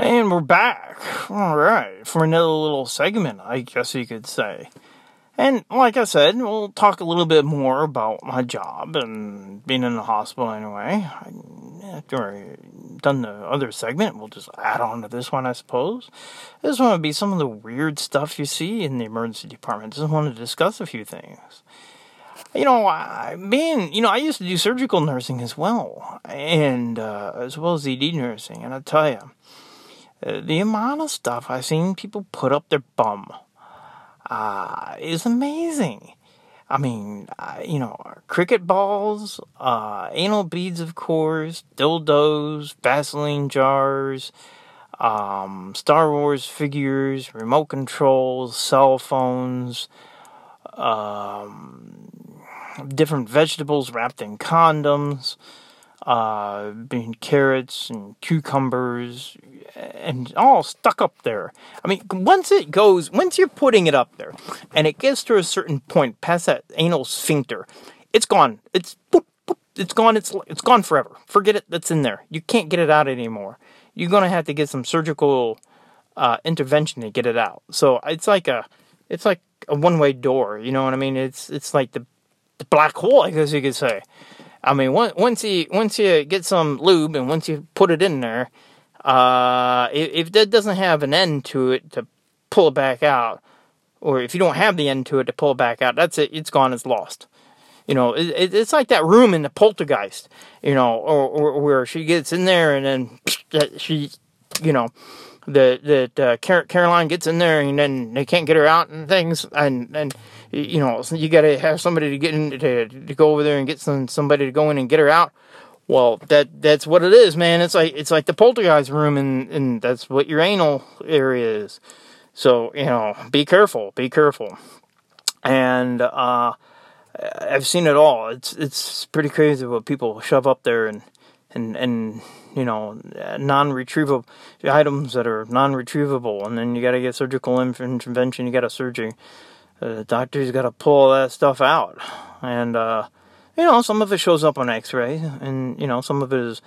And we're back. All right, for another little segment, I guess you could say. And like I said, we'll talk a little bit more about my job and being in the hospital anyway. After I've done the other segment, we'll just add on to this one, I suppose. This one would be some of the weird stuff you see in the emergency department. Just want to discuss a few things. You know, I, being, you know, I used to do surgical nursing as well, and uh, as well as ED nursing, and I tell you, the amount of stuff I've seen people put up their bum uh, is amazing. I mean, uh, you know, cricket balls, uh, anal beads, of course, dildos, Vaseline jars, um, Star Wars figures, remote controls, cell phones, um, different vegetables wrapped in condoms, uh, being carrots and cucumbers, and all stuck up there. I mean, once it goes, once you're putting it up there, and it gets to a certain point past that anal sphincter, it's gone. It's boop, boop, it's gone. It's it's gone forever. Forget it. That's in there. You can't get it out anymore. You're gonna have to get some surgical uh, intervention to get it out. So it's like a, it's like a one-way door. You know what I mean? It's it's like the, the black hole, I guess you could say. I mean, once you once you get some lube and once you put it in there, uh, if, that doesn't have an end to it to pull it back out, or if you don't have the end to it to pull it back out, that's it. It's gone. It's lost. You know, it, it's like that room in the Poltergeist. You know, or, or where she gets in there and then she, you know, that that uh, Caroline gets in there and then they can't get her out and things and and you know you got to have somebody to get in to, to go over there and get some somebody to go in and get her out well, that that's what it is, man. It's like it's like the poltergeist room, and and that's what your anal area is. So you know, be careful, be careful. And uh, I've seen it all. It's it's pretty crazy what people shove up there, and and and you know, non-retrievable items that are non-retrievable, and then you got to get surgical intervention. You got a surgery. Uh, the doctor's got to pull that stuff out, and uh, you know, some of it shows up on X-ray, and you know, some of it is,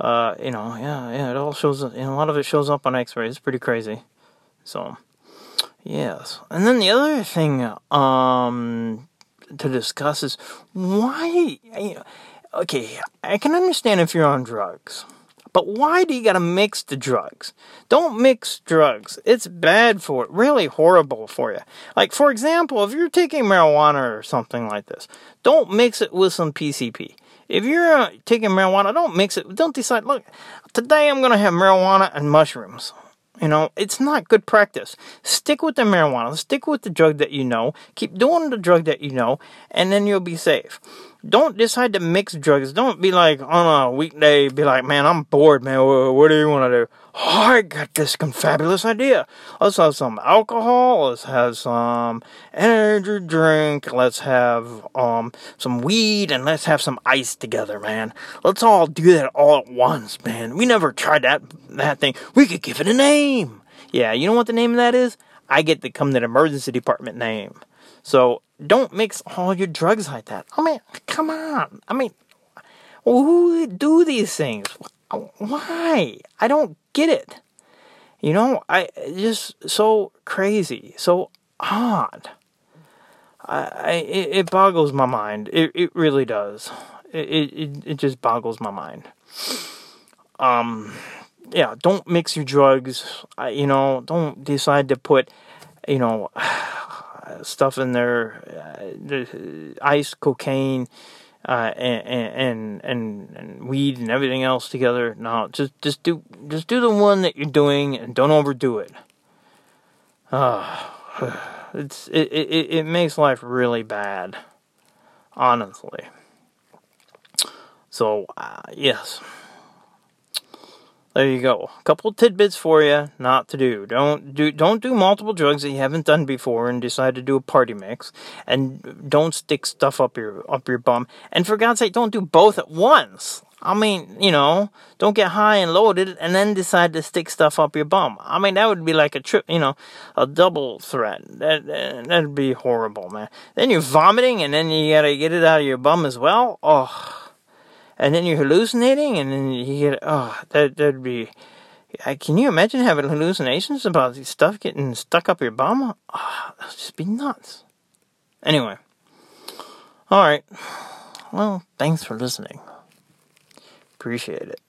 uh, you know, yeah, yeah, it all shows. You know, a lot of it shows up on X-ray. It's pretty crazy. So, yes, and then the other thing um, to discuss is why. You know, okay, I can understand if you're on drugs. But why do you gotta mix the drugs? Don't mix drugs. It's bad for it. Really horrible for you. Like, for example, if you're taking marijuana or something like this, don't mix it with some PCP. If you're uh, taking marijuana, don't mix it. Don't decide, look, today I'm gonna have marijuana and mushrooms. You know, it's not good practice. Stick with the marijuana. Stick with the drug that you know. Keep doing the drug that you know, and then you'll be safe. Don't decide to mix drugs. Don't be like on a weekday, be like, man, I'm bored, man. What do you want to do? Oh, I got this confabulous idea. Let's have some alcohol. Let's have some energy drink. Let's have um some weed, and let's have some ice together, man. Let's all do that all at once, man. We never tried that that thing. We could give it a name. Yeah, you know what the name of that is? I get to come to the emergency department name. So don't mix all your drugs like that. I mean, come on. I mean, who do these things? Why? I don't get it. You know, I just so crazy, so odd. I, I it, it boggles my mind. It it really does. It, it it just boggles my mind. Um, yeah. Don't mix your drugs. I, you know, don't decide to put, you know stuff in there, uh, ice, cocaine, uh, and, and, and and weed and everything else together. No, just just do just do the one that you're doing and don't overdo it. Uh, it's it, it it makes life really bad, honestly. So uh, yes. There you go. A couple tidbits for you not to do. Don't do don't do multiple drugs that you haven't done before and decide to do a party mix. And don't stick stuff up your up your bum. And for God's sake, don't do both at once. I mean, you know, don't get high and loaded and then decide to stick stuff up your bum. I mean, that would be like a trip, you know, a double threat. That that'd be horrible, man. Then you're vomiting and then you gotta get it out of your bum as well. Oh and then you're hallucinating, and then you get oh that that'd be Can you imagine having hallucinations about the stuff getting stuck up your bum? Ah, that would just be nuts. Anyway. Alright. Well, thanks for listening. Appreciate it.